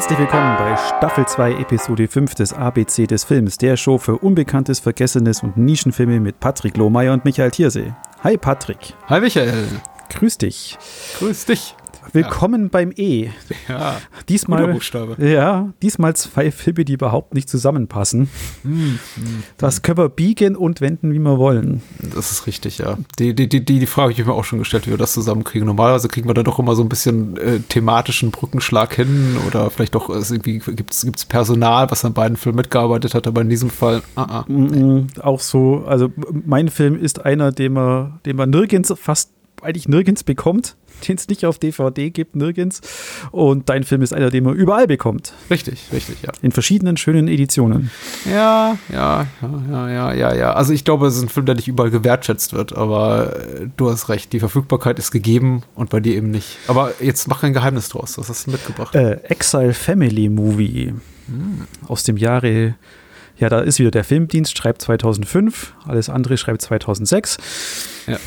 Herzlich willkommen bei Staffel 2, Episode 5 des ABC des Films, der Show für Unbekanntes, Vergessenes und Nischenfilme mit Patrick Lohmeier und Michael Thiersee. Hi Patrick. Hi Michael. Grüß dich. Grüß dich. Willkommen ja. beim E. Ja. Diesmal, ja, diesmal zwei Filme, die überhaupt nicht zusammenpassen. Hm, hm, das können wir biegen und wenden, wie wir wollen. Das ist richtig, ja. Die, die, die, die Frage habe ich mir auch schon gestellt, wie wir das zusammenkriegen. Normalerweise kriegen wir da doch immer so ein bisschen äh, thematischen Brückenschlag hin oder vielleicht doch gibt es Personal, was an beiden Filmen mitgearbeitet hat, aber in diesem Fall uh -uh. Auch so. Also mein Film ist einer, den man, den man nirgends fast eigentlich nirgends bekommt den es nicht auf DVD gibt, nirgends. Und dein Film ist einer, den man überall bekommt. Richtig, richtig, ja. In verschiedenen schönen Editionen. Ja, ja, ja, ja, ja, ja. Also ich glaube, es ist ein Film, der nicht überall gewertschätzt wird, aber äh, du hast recht, die Verfügbarkeit ist gegeben und bei dir eben nicht. Aber jetzt mach kein Geheimnis draus. Was hast du mitgebracht? Äh, Exile Family Movie hm. aus dem Jahre ja, da ist wieder der Filmdienst, schreibt 2005, alles andere schreibt 2006. Ja.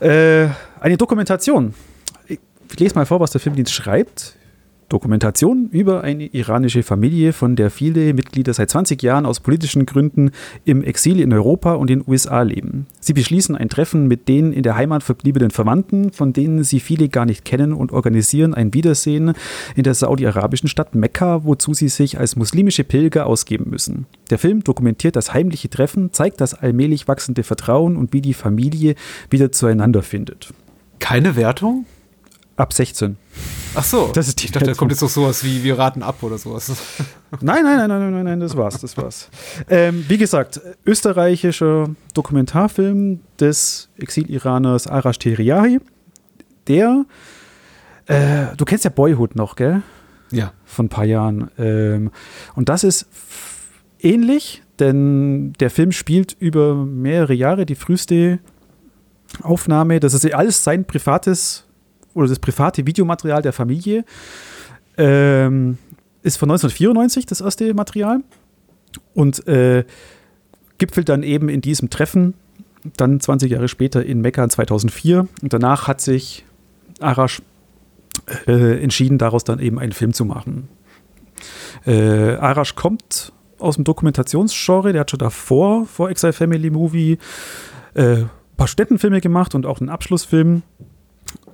Äh, eine Dokumentation. Ich lese mal vor, was der Filmdienst schreibt. Dokumentation über eine iranische Familie, von der viele Mitglieder seit 20 Jahren aus politischen Gründen im Exil in Europa und den USA leben. Sie beschließen ein Treffen mit den in der Heimat verbliebenen Verwandten, von denen sie viele gar nicht kennen, und organisieren ein Wiedersehen in der saudi-arabischen Stadt Mekka, wozu sie sich als muslimische Pilger ausgeben müssen. Der Film dokumentiert das heimliche Treffen, zeigt das allmählich wachsende Vertrauen und wie die Familie wieder zueinander findet. Keine Wertung? Ab 16. Ach so, das ist die ich dachte, da kommt jetzt noch sowas wie wir raten ab oder sowas. Nein, nein, nein, nein, nein, nein, das war's, das war's. Ähm, wie gesagt, österreichischer Dokumentarfilm des Exil-Iraners Arash Teriyahi. Der, äh, du kennst ja Boyhood noch, gell? Ja. Von ein paar Jahren. Ähm, und das ist ähnlich, denn der Film spielt über mehrere Jahre die früheste Aufnahme. Das ist alles sein privates oder das private Videomaterial der Familie. Ähm, ist von 1994 das erste Material und äh, gipfelt dann eben in diesem Treffen, dann 20 Jahre später in Mekka 2004. Und danach hat sich Arash äh, entschieden, daraus dann eben einen Film zu machen. Äh, Arash kommt aus dem Dokumentationsgenre, der hat schon davor, vor Exile Family Movie, äh, ein paar Städtenfilme gemacht und auch einen Abschlussfilm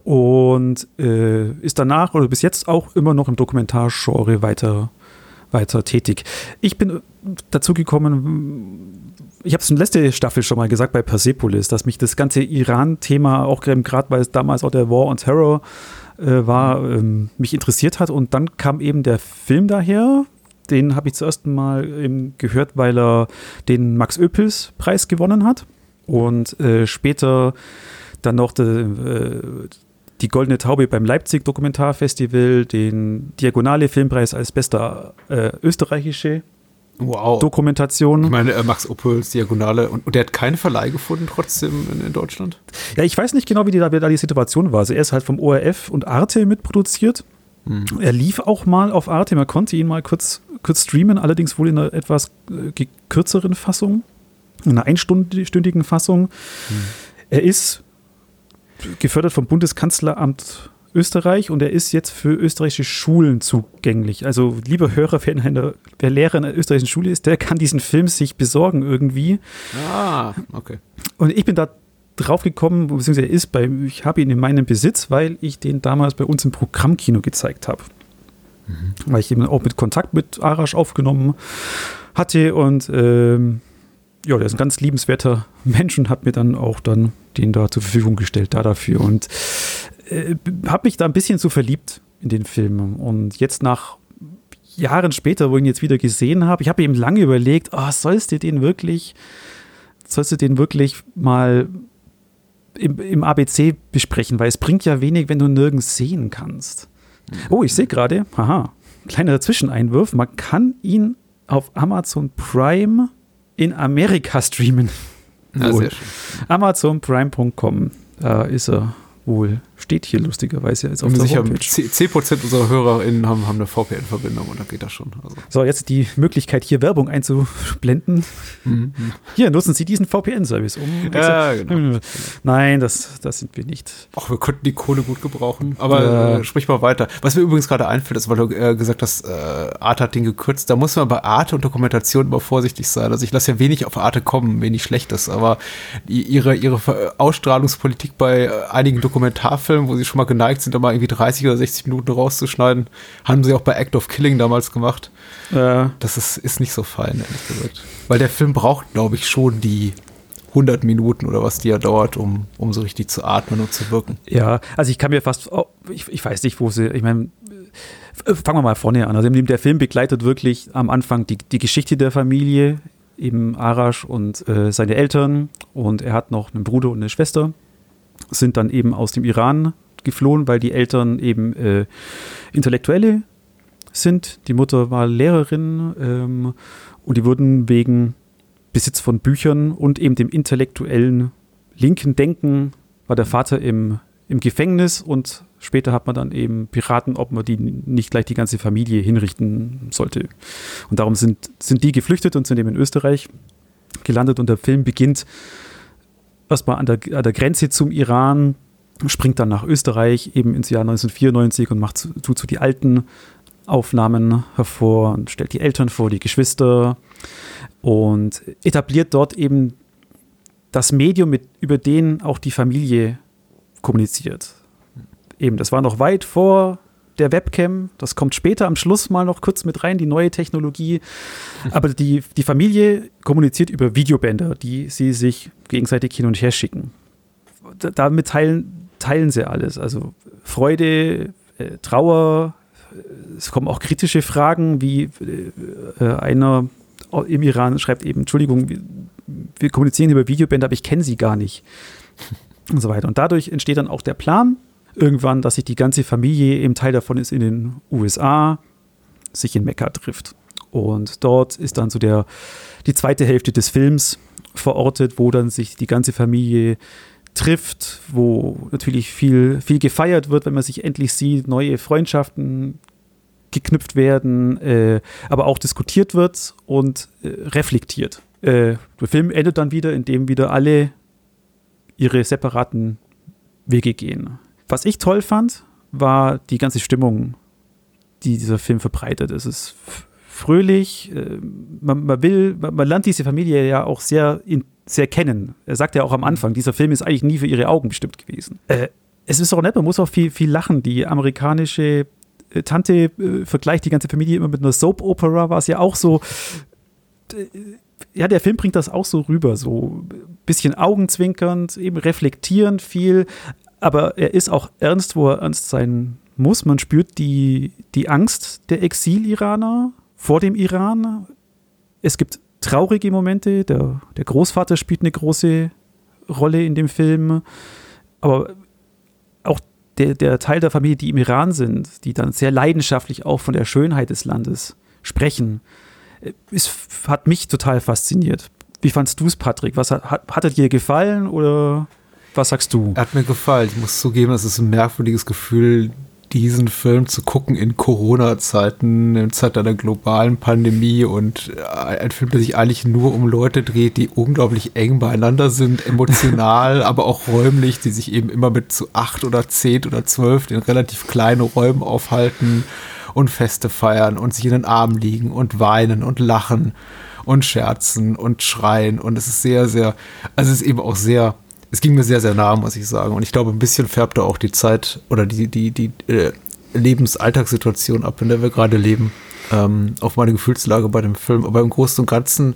und äh, ist danach oder bis jetzt auch immer noch im Dokumentargenre weiter, weiter tätig. Ich bin dazu gekommen, ich habe es in der letzten Staffel schon mal gesagt bei Persepolis, dass mich das ganze Iran-Thema, auch gerade weil es damals auch der War on Terror äh, war, ähm, mich interessiert hat. Und dann kam eben der Film daher. Den habe ich zuerst mal ähm, gehört, weil er den Max Oepels Preis gewonnen hat. Und äh, später dann noch de, äh, die Goldene Taube beim Leipzig Dokumentarfestival, den Diagonale Filmpreis als bester äh, österreichische wow. Dokumentation. Ich meine, äh, Max Opuls, Diagonale, und, und, der hat keinen Verleih gefunden trotzdem in, in, Deutschland? Ja, ich weiß nicht genau, wie die, da, wie da die Situation war. Also er ist halt vom ORF und Arte mitproduziert. Hm. Er lief auch mal auf Arte, man konnte ihn mal kurz, kurz streamen, allerdings wohl in einer etwas äh, kürzeren Fassung in einer einstündigen Fassung. Hm. Er ist gefördert vom Bundeskanzleramt Österreich und er ist jetzt für österreichische Schulen zugänglich. Also, lieber Hörer, wer, eine, wer Lehrer in einer österreichischen Schule ist, der kann diesen Film sich besorgen irgendwie. Ah, okay. Und ich bin da drauf gekommen, beziehungsweise er ist bei, ich habe ihn in meinem Besitz, weil ich den damals bei uns im Programmkino gezeigt habe. Mhm. Weil ich eben auch mit Kontakt mit Arash aufgenommen hatte und ähm, ja, der ist ein ganz liebenswerter Mensch und hat mir dann auch dann den da zur Verfügung gestellt, da dafür. Und äh, habe mich da ein bisschen zu verliebt in den Film. Und jetzt nach Jahren später, wo ich ihn jetzt wieder gesehen habe, ich habe eben lange überlegt, oh, sollst du den wirklich, sollst du den wirklich mal im, im ABC besprechen, weil es bringt ja wenig, wenn du nirgends sehen kannst. Oh, ich sehe gerade, haha, kleiner Zwischeneinwurf, man kann ihn auf Amazon Prime in Amerika streamen. Ja, sehr schön. Amazonprime.com, da ist er wohl steht hier lustigerweise jetzt auf der sicher, Homepage. 10% unserer HörerInnen haben, haben eine VPN-Verbindung und dann geht das schon. Also. So, jetzt die Möglichkeit, hier Werbung einzublenden. Mhm. Hier, nutzen Sie diesen VPN-Service um. Ja, genau. Nein, das, das sind wir nicht. Ach, wir könnten die Kohle gut gebrauchen. Aber äh, sprich mal weiter. Was mir übrigens gerade einfällt, ist, weil du äh, gesagt hast, äh, Arte hat den gekürzt. Da muss man bei Arte und Dokumentation immer vorsichtig sein. Also ich lasse ja wenig auf Arte kommen, wenig Schlechtes. Aber ihre, ihre Ausstrahlungspolitik bei äh, einigen Dokumentarfilmen, wo sie schon mal geneigt sind, da mal irgendwie 30 oder 60 Minuten rauszuschneiden. Haben sie auch bei Act of Killing damals gemacht. Ja. Das ist, ist nicht so fein, ehrlich gesagt. Weil der Film braucht, glaube ich, schon die 100 Minuten oder was die ja dauert, um, um so richtig zu atmen und zu wirken. Ja, also ich kann mir fast, oh, ich, ich weiß nicht, wo sie, ich meine, fangen wir mal vorne an. Also der Film begleitet wirklich am Anfang die, die Geschichte der Familie, eben Arash und äh, seine Eltern und er hat noch einen Bruder und eine Schwester, sind dann eben aus dem Iran geflohen, weil die Eltern eben äh, Intellektuelle sind. Die Mutter war Lehrerin ähm, und die wurden wegen Besitz von Büchern und eben dem intellektuellen linken Denken war der Vater im, im Gefängnis und später hat man dann eben beraten, ob man die nicht gleich die ganze Familie hinrichten sollte. Und darum sind, sind die geflüchtet und sind eben in Österreich gelandet und der Film beginnt erstmal an der, an der Grenze zum Iran springt dann nach Österreich eben ins Jahr 1994 und macht tut so die alten Aufnahmen hervor und stellt die Eltern vor, die Geschwister und etabliert dort eben das Medium, mit, über den auch die Familie kommuniziert. Eben, das war noch weit vor der Webcam. Das kommt später am Schluss mal noch kurz mit rein, die neue Technologie. Aber die, die Familie kommuniziert über Videobänder, die sie sich gegenseitig hin und her schicken. Damit teilen teilen sie alles. Also Freude, äh, Trauer, es kommen auch kritische Fragen, wie äh, einer im Iran schreibt eben, Entschuldigung, wir, wir kommunizieren über Videobänder, aber ich kenne sie gar nicht. Und so weiter. Und dadurch entsteht dann auch der Plan, irgendwann, dass sich die ganze Familie, eben Teil davon ist in den USA, sich in Mekka trifft. Und dort ist dann so der, die zweite Hälfte des Films verortet, wo dann sich die ganze Familie trifft, wo natürlich viel, viel gefeiert wird, wenn man sich endlich sieht, neue Freundschaften geknüpft werden, äh, aber auch diskutiert wird und äh, reflektiert. Äh, der Film endet dann wieder, indem wieder alle ihre separaten Wege gehen. Was ich toll fand, war die ganze Stimmung, die dieser Film verbreitet. Es ist fröhlich, äh, man, man, will, man, lernt diese Familie ja auch sehr sehr kennen. Er sagt ja auch am Anfang, dieser Film ist eigentlich nie für ihre Augen bestimmt gewesen. Äh, es ist auch nett, man muss auch viel, viel lachen. Die amerikanische äh, Tante äh, vergleicht die ganze Familie immer mit einer Soap-Opera, war es ja auch so. Äh, ja, der Film bringt das auch so rüber, so ein bisschen augenzwinkernd, eben reflektierend viel, aber er ist auch ernst, wo er ernst sein muss. Man spürt die, die Angst der Exil-Iraner vor dem Iran. Es gibt traurige Momente. Der, der Großvater spielt eine große Rolle in dem Film. Aber auch der, der Teil der Familie, die im Iran sind, die dann sehr leidenschaftlich auch von der Schönheit des Landes sprechen, ist, hat mich total fasziniert. Wie fandst du es, Patrick? Was hat, hat, hat er dir gefallen oder was sagst du? Hat mir gefallen. Ich muss zugeben, das ist ein merkwürdiges Gefühl, diesen Film zu gucken in Corona-Zeiten, in Zeit einer globalen Pandemie und äh, ein Film, der sich eigentlich nur um Leute dreht, die unglaublich eng beieinander sind, emotional, aber auch räumlich, die sich eben immer mit zu acht oder zehn oder zwölf in relativ kleinen Räumen aufhalten und Feste feiern und sich in den Armen liegen und weinen und lachen und scherzen und schreien und es ist sehr, sehr, also es ist eben auch sehr es ging mir sehr, sehr nah, muss ich sagen. Und ich glaube, ein bisschen färbt da auch die Zeit oder die, die, die äh, Lebensalltagssituation ab, in der wir gerade leben, ähm, auf meine Gefühlslage bei dem Film. Aber im Großen und Ganzen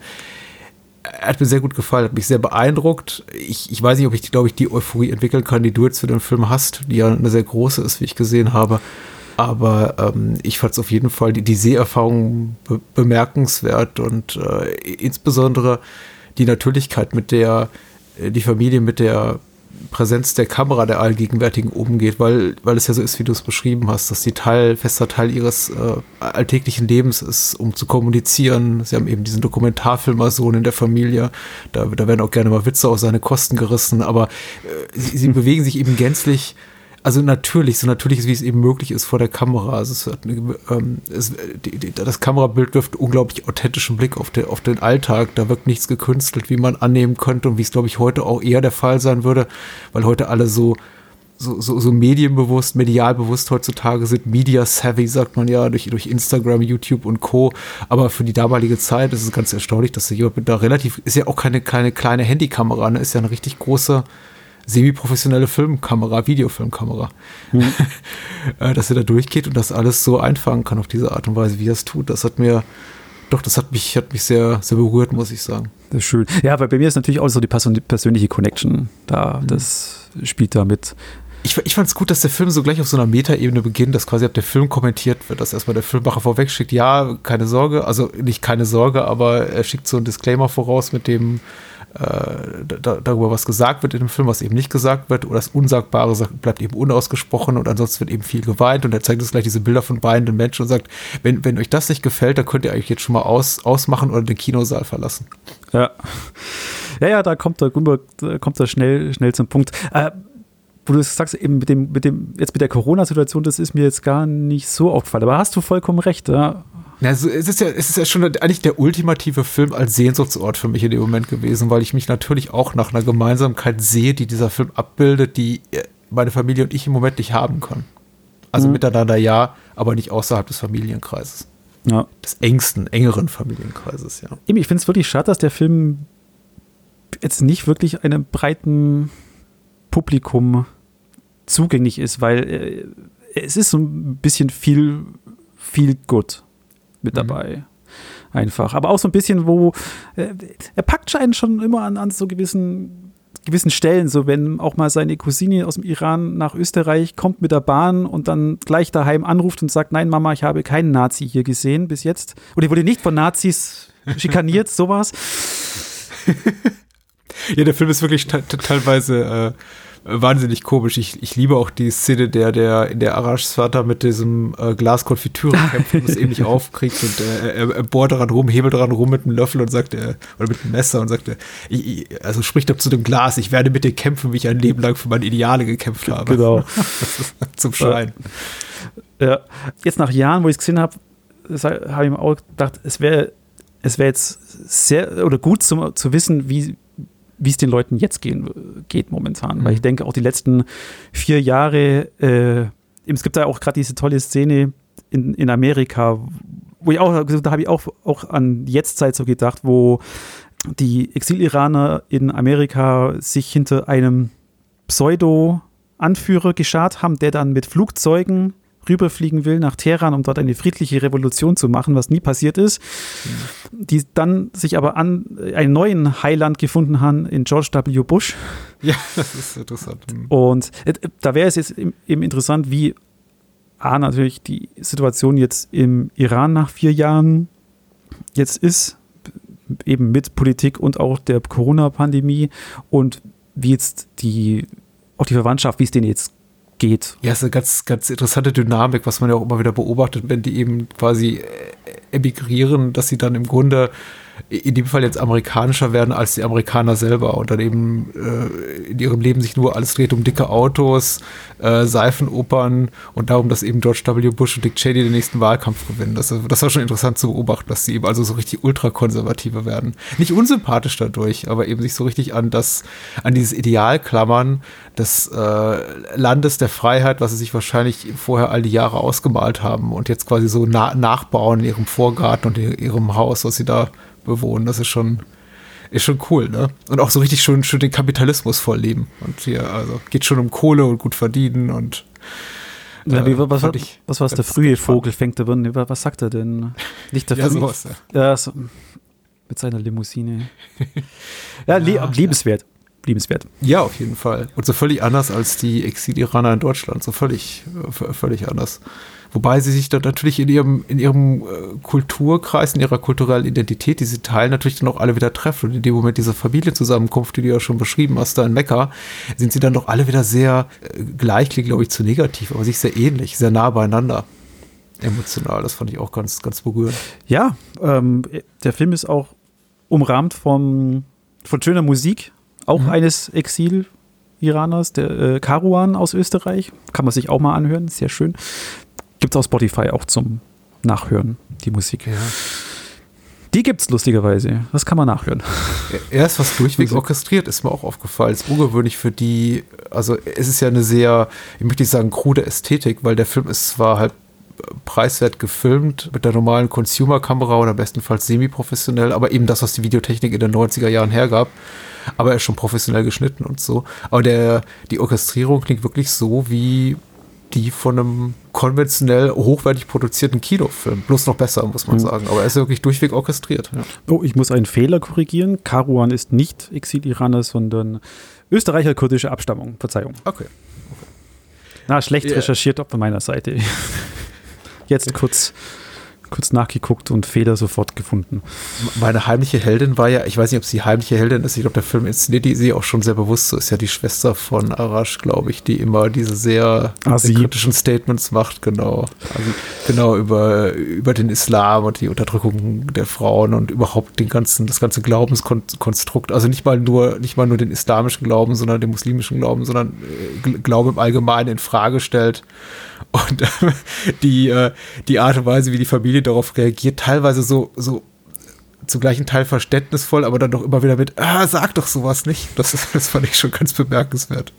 er hat mir sehr gut gefallen, hat mich sehr beeindruckt. Ich, ich weiß nicht, ob ich, glaube ich, die Euphorie entwickeln kann, die du jetzt für den Film hast, die ja eine sehr große ist, wie ich gesehen habe. Aber ähm, ich fand es auf jeden Fall die, die Seherfahrung be bemerkenswert und äh, insbesondere die Natürlichkeit, mit der äh, die Familie mit der Präsenz der Kamera der Allgegenwärtigen umgeht, weil, weil es ja so ist, wie du es beschrieben hast, dass die Teil, fester Teil ihres äh, alltäglichen Lebens ist, um zu kommunizieren. Sie haben eben diesen Dokumentarfilmer-Sohn in der Familie, da, da werden auch gerne mal Witze auf seine Kosten gerissen, aber äh, sie, sie bewegen sich eben gänzlich also natürlich, so natürlich, wie es eben möglich ist vor der Kamera. Also es ähm, es, die, die, das Kamerabild wirft unglaublich authentischen Blick auf, de, auf den Alltag. Da wirkt nichts gekünstelt, wie man annehmen könnte und wie es, glaube ich, heute auch eher der Fall sein würde, weil heute alle so, so, so, so medienbewusst, medial bewusst heutzutage sind. Media savvy, sagt man ja, durch, durch Instagram, YouTube und Co. Aber für die damalige Zeit ist es ganz erstaunlich, dass jemand da relativ, ist ja auch keine, keine kleine Handykamera, ne? ist ja eine richtig große, semi-professionelle Filmkamera, Videofilmkamera, mhm. Dass er da durchgeht und das alles so einfangen kann auf diese Art und Weise, wie er es tut. Das hat mir, doch, das hat mich, hat mich sehr, sehr berührt, muss ich sagen. Das ist schön. Ja, aber bei mir ist natürlich auch so die persönliche Connection da. Mhm. Das spielt da mit. Ich, ich fand es gut, dass der Film so gleich auf so einer Metaebene beginnt, dass quasi ab der Film kommentiert wird, dass erstmal der Filmmacher vorweg schickt, ja, keine Sorge, also nicht keine Sorge, aber er schickt so einen Disclaimer voraus mit dem, da, darüber was gesagt wird in dem Film, was eben nicht gesagt wird, oder das Unsagbare bleibt eben unausgesprochen und ansonsten wird eben viel geweint und er zeigt uns gleich diese Bilder von weinenden Menschen und sagt, wenn, wenn euch das nicht gefällt, dann könnt ihr eigentlich jetzt schon mal aus, ausmachen oder den Kinosaal verlassen. Ja. Ja, ja, da kommt er, kommt er schnell, schnell zum Punkt. Äh, wo du sagst, eben mit dem, mit dem, jetzt mit der Corona-Situation, das ist mir jetzt gar nicht so aufgefallen. Aber hast du vollkommen recht, ja. Ja, also es ist ja, es ist ja schon eigentlich der ultimative Film als Sehnsuchtsort für mich in dem Moment gewesen, weil ich mich natürlich auch nach einer Gemeinsamkeit sehe, die dieser Film abbildet, die äh, meine Familie und ich im Moment nicht haben können. Also mhm. miteinander ja, aber nicht außerhalb des Familienkreises. Ja. Des engsten, engeren Familienkreises, ja. Ich finde es wirklich schade, dass der Film jetzt nicht wirklich einem breiten Publikum zugänglich ist, weil äh, es ist so ein bisschen viel, viel gut mit mhm. dabei. Einfach. Aber auch so ein bisschen, wo äh, er packt einen schon immer an, an so gewissen, gewissen Stellen, so wenn auch mal seine Cousine aus dem Iran nach Österreich kommt mit der Bahn und dann gleich daheim anruft und sagt, nein Mama, ich habe keinen Nazi hier gesehen bis jetzt. Oder wurde nicht von Nazis schikaniert, sowas. ja, der Film ist wirklich teilweise äh, wahnsinnig komisch. Ich, ich liebe auch die Szene, der, der in der Arashs Vater mit diesem äh, Glas Konfitüre kämpft und es eben nicht aufkriegt und äh, er, er bohrt daran rum, hebelt daran rum mit einem Löffel und sagt, äh, oder mit einem Messer und sagt, äh, ich, ich, also spricht er zu dem Glas, ich werde mit dir kämpfen, wie ich ein Leben lang für meine Ideale gekämpft habe. Genau. Zum Schein. Ja. Jetzt nach Jahren, wo ich es gesehen habe, habe ich mir auch gedacht, es wäre es wäre jetzt sehr oder gut zum, zu wissen, wie, wie es den Leuten jetzt gehen, geht momentan. Mhm. Weil ich denke, auch die letzten vier Jahre, äh, es gibt da auch gerade diese tolle Szene in, in Amerika, wo ich auch, da habe ich auch, auch an Jetztzeit so gedacht, wo die Exil-Iraner in Amerika sich hinter einem Pseudo-Anführer geschart haben, der dann mit Flugzeugen rüberfliegen will nach Teheran, um dort eine friedliche Revolution zu machen, was nie passiert ist, mhm. die dann sich aber an einen neuen Heiland gefunden haben in George W. Bush. Ja, das ist interessant. Mhm. Und äh, da wäre es jetzt eben interessant, wie A, natürlich die Situation jetzt im Iran nach vier Jahren jetzt ist, eben mit Politik und auch der Corona-Pandemie und wie jetzt die, auch die Verwandtschaft, wie es denen jetzt geht. Ja, ist eine ganz, ganz interessante Dynamik, was man ja auch immer wieder beobachtet, wenn die eben quasi emigrieren, dass sie dann im Grunde in dem Fall jetzt amerikanischer werden als die Amerikaner selber und dann eben äh, in ihrem Leben sich nur alles dreht um dicke Autos, äh, Seifenopern und darum, dass eben George W. Bush und Dick Cheney den nächsten Wahlkampf gewinnen. Das, das war schon interessant zu beobachten, dass sie eben also so richtig ultrakonservative werden. Nicht unsympathisch dadurch, aber eben sich so richtig an das, an dieses Ideal klammern des äh, Landes der Freiheit, was sie sich wahrscheinlich vorher all die Jahre ausgemalt haben und jetzt quasi so na nachbauen in ihrem Vorgarten und in ihrem Haus, was sie da bewohnen. Das ist schon, ist schon cool, ne? Und auch so richtig schön, schön den Kapitalismus vorleben. Und hier, also geht schon um Kohle und gut verdienen und ja, wie, was, was, was war das? Der frühe Vogel fängt der Birne. Was sagt er denn? Nicht der ja, sowas, ja. ja so, mit seiner Limousine. ja, ja liebenswert. Liebenswert. Ja, auf jeden Fall. Und so völlig anders als die Exil-Iraner in Deutschland. So völlig, völlig anders Wobei sie sich dann natürlich in ihrem, in ihrem äh, Kulturkreis, in ihrer kulturellen Identität, die sie teilen, natürlich dann auch alle wieder treffen. Und in dem Moment dieser Familienzusammenkunft, die du ja schon beschrieben hast, da in Mekka, sind sie dann doch alle wieder sehr äh, gleich, glaube ich, zu negativ, aber sich sehr ähnlich, sehr nah beieinander. Emotional, das fand ich auch ganz, ganz berührend. Ja, ähm, der Film ist auch umrahmt von, von schöner Musik, auch mhm. eines Exil-Iraners, der äh, Karuan aus Österreich. Kann man sich auch mal anhören, sehr schön. Gibt es auf Spotify auch zum Nachhören, die Musik. Ja. Die gibt es lustigerweise. Das kann man nachhören. Er ist was durchweg orchestriert, ist mir auch aufgefallen. Ist ungewöhnlich für die, also es ist ja eine sehr, ich möchte nicht sagen, krude Ästhetik, weil der Film ist zwar halt preiswert gefilmt mit der normalen Consumer-Kamera oder bestenfalls semi-professionell, aber eben das, was die Videotechnik in den 90er Jahren hergab. Aber er ist schon professionell geschnitten und so. Aber der, die Orchestrierung klingt wirklich so wie die von einem konventionell hochwertig produzierten Kinofilm. Bloß noch besser, muss man mhm. sagen. Aber er ist wirklich durchweg orchestriert. Ja. Oh, ich muss einen Fehler korrigieren. Karuan ist nicht Exil-Iraner, sondern Österreicher-kurdische Abstammung. Verzeihung. Okay. okay. Na, schlecht yeah. recherchiert auf meiner Seite. Jetzt kurz kurz nachgeguckt und Fehler sofort gefunden. Meine heimliche Heldin war ja, ich weiß nicht, ob sie heimliche Heldin ist, ich glaube, der Film inszeniert die sie auch schon sehr bewusst so, ist ja die Schwester von Arash, glaube ich, die immer diese sehr, ah, sehr kritischen Statements macht, genau. Also, genau, über, über den Islam und die Unterdrückung der Frauen und überhaupt den ganzen, das ganze Glaubenskonstrukt, also nicht mal nur, nicht mal nur den islamischen Glauben, sondern den muslimischen Glauben, sondern äh, Glaube im Allgemeinen in Frage stellt und äh, die, äh, die Art und Weise, wie die Familie darauf reagiert, teilweise so, so zum gleichen Teil verständnisvoll, aber dann doch immer wieder mit, ah, sag doch sowas nicht. Das, ist, das fand ich schon ganz bemerkenswert.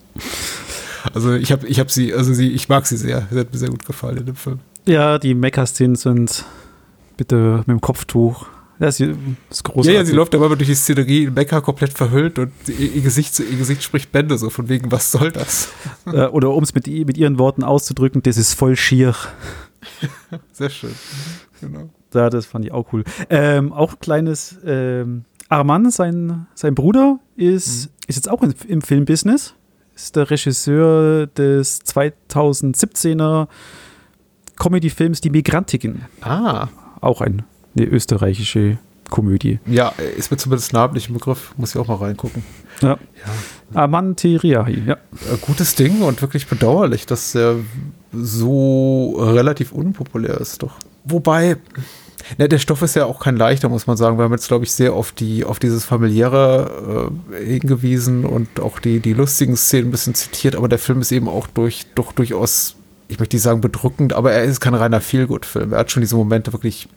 Also ich habe ich hab sie, also sie, ich mag sie sehr. Sie hat mir sehr gut gefallen in dem Film. Ja, die Mecha-Szenen sind bitte mit dem Kopftuch ja, sie ist großartig. Ja, ja, sie läuft aber durch die Szenerie in Mekka komplett verhüllt und ihr Gesicht, ihr Gesicht spricht Bände so von wegen, was soll das? Äh, oder um es mit, mit ihren Worten auszudrücken, das ist voll schier. Sehr schön. Genau. Ja, das fand ich auch cool. Ähm, auch kleines ähm, Arman, sein, sein Bruder, ist, mhm. ist jetzt auch im, im Filmbusiness. Ist der Regisseur des 2017er Comedy-Films Die Migrantiken. Ah. Auch ein eine österreichische Komödie. Ja, ist mir zumindest namentlich im Begriff, muss ich auch mal reingucken. Ja. ja. Amantiriahi, ja. Äh, gutes Ding und wirklich bedauerlich, dass er so relativ unpopulär ist, doch. Wobei, ne, der Stoff ist ja auch kein leichter, muss man sagen. Wir haben jetzt, glaube ich, sehr auf, die, auf dieses familiäre äh, hingewiesen und auch die, die lustigen Szenen ein bisschen zitiert, aber der Film ist eben auch durch, doch durchaus ich möchte nicht sagen bedrückend, aber er ist kein reiner Feelgood-Film. Er hat schon diese Momente wirklich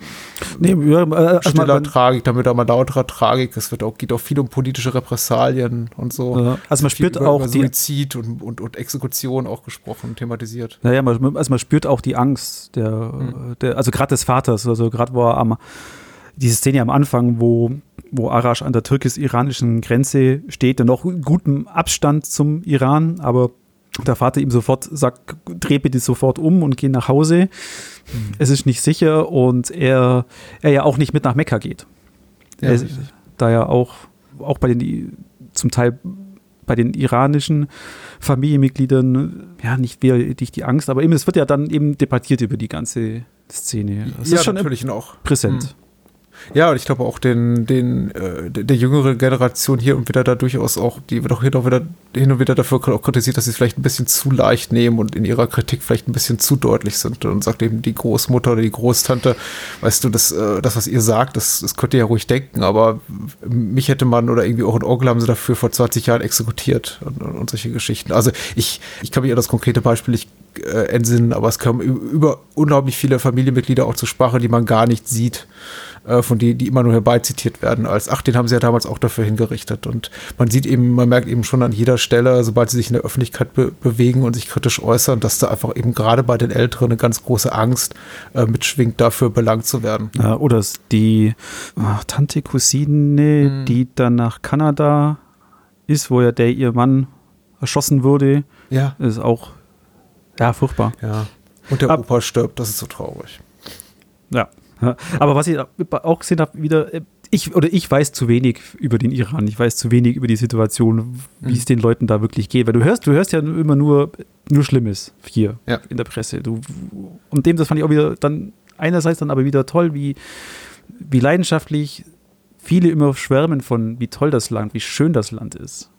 nee, ja, äh, stiller also Tragik, damit auch mal lauterer Tragik. Es wird auch, geht auch viel um politische Repressalien und so. Ja, also man spürt auch über Suizid und, und, und Exekution auch gesprochen, thematisiert. Naja, man, also man spürt auch die Angst der, mhm. der also gerade des Vaters, also gerade wo er am diese Szene am Anfang, wo, wo Arash an der türkisch-iranischen Grenze steht, der noch gutem Abstand zum Iran, aber der Vater ihm sofort sagt, dreh bitte sofort um und geh nach Hause. Mhm. Es ist nicht sicher und er, er ja auch nicht mit nach Mekka geht. Ja, er, da ja auch, auch bei den, zum Teil bei den iranischen Familienmitgliedern, ja, nicht wirklich die Angst, aber eben, es wird ja dann eben debattiert über die ganze Szene. Das ja, ist schon natürlich noch präsent. Ja, und ich glaube auch den, den, äh, der jüngere Generation hier und wieder da durchaus auch, die wird auch hin und wieder, hin und wieder dafür kritisiert, dass sie es vielleicht ein bisschen zu leicht nehmen und in ihrer Kritik vielleicht ein bisschen zu deutlich sind. Und sagt eben die Großmutter oder die Großtante, weißt du, das, äh, das was ihr sagt, das, das könnt ihr ja ruhig denken, aber mich hätte man oder irgendwie auch in Orgel haben sie dafür vor 20 Jahren exekutiert und, und solche Geschichten. Also ich, ich kann mich an das konkrete Beispiel nicht äh, entsinnen, aber es kommen über unglaublich viele Familienmitglieder auch zur Sprache, die man gar nicht sieht äh, von denen, die immer nur herbeizitiert werden, als, ach, den haben sie ja damals auch dafür hingerichtet. Und man sieht eben, man merkt eben schon an jeder Stelle, sobald sie sich in der Öffentlichkeit be bewegen und sich kritisch äußern, dass da einfach eben gerade bei den Älteren eine ganz große Angst äh, mitschwingt, dafür belangt zu werden. Ja, oder die ach, Tante, Cousine, mhm. die dann nach Kanada ist, wo ja der ihr Mann erschossen wurde, ja. ist auch ja, furchtbar. Ja. Und der Ab Opa stirbt, das ist so traurig. Ja. Aber was ich auch gesehen habe, wieder, äh, ich oder ich weiß zu wenig über den Iran. Ich weiß zu wenig über die Situation, wie mhm. es den Leuten da wirklich geht. Weil du hörst, du hörst ja immer nur nur Schlimmes hier Ja. in der Presse. Du, und dem, das fand ich auch wieder dann einerseits dann aber wieder toll, wie, wie leidenschaftlich viele immer schwärmen von, wie toll das Land, wie schön das Land ist.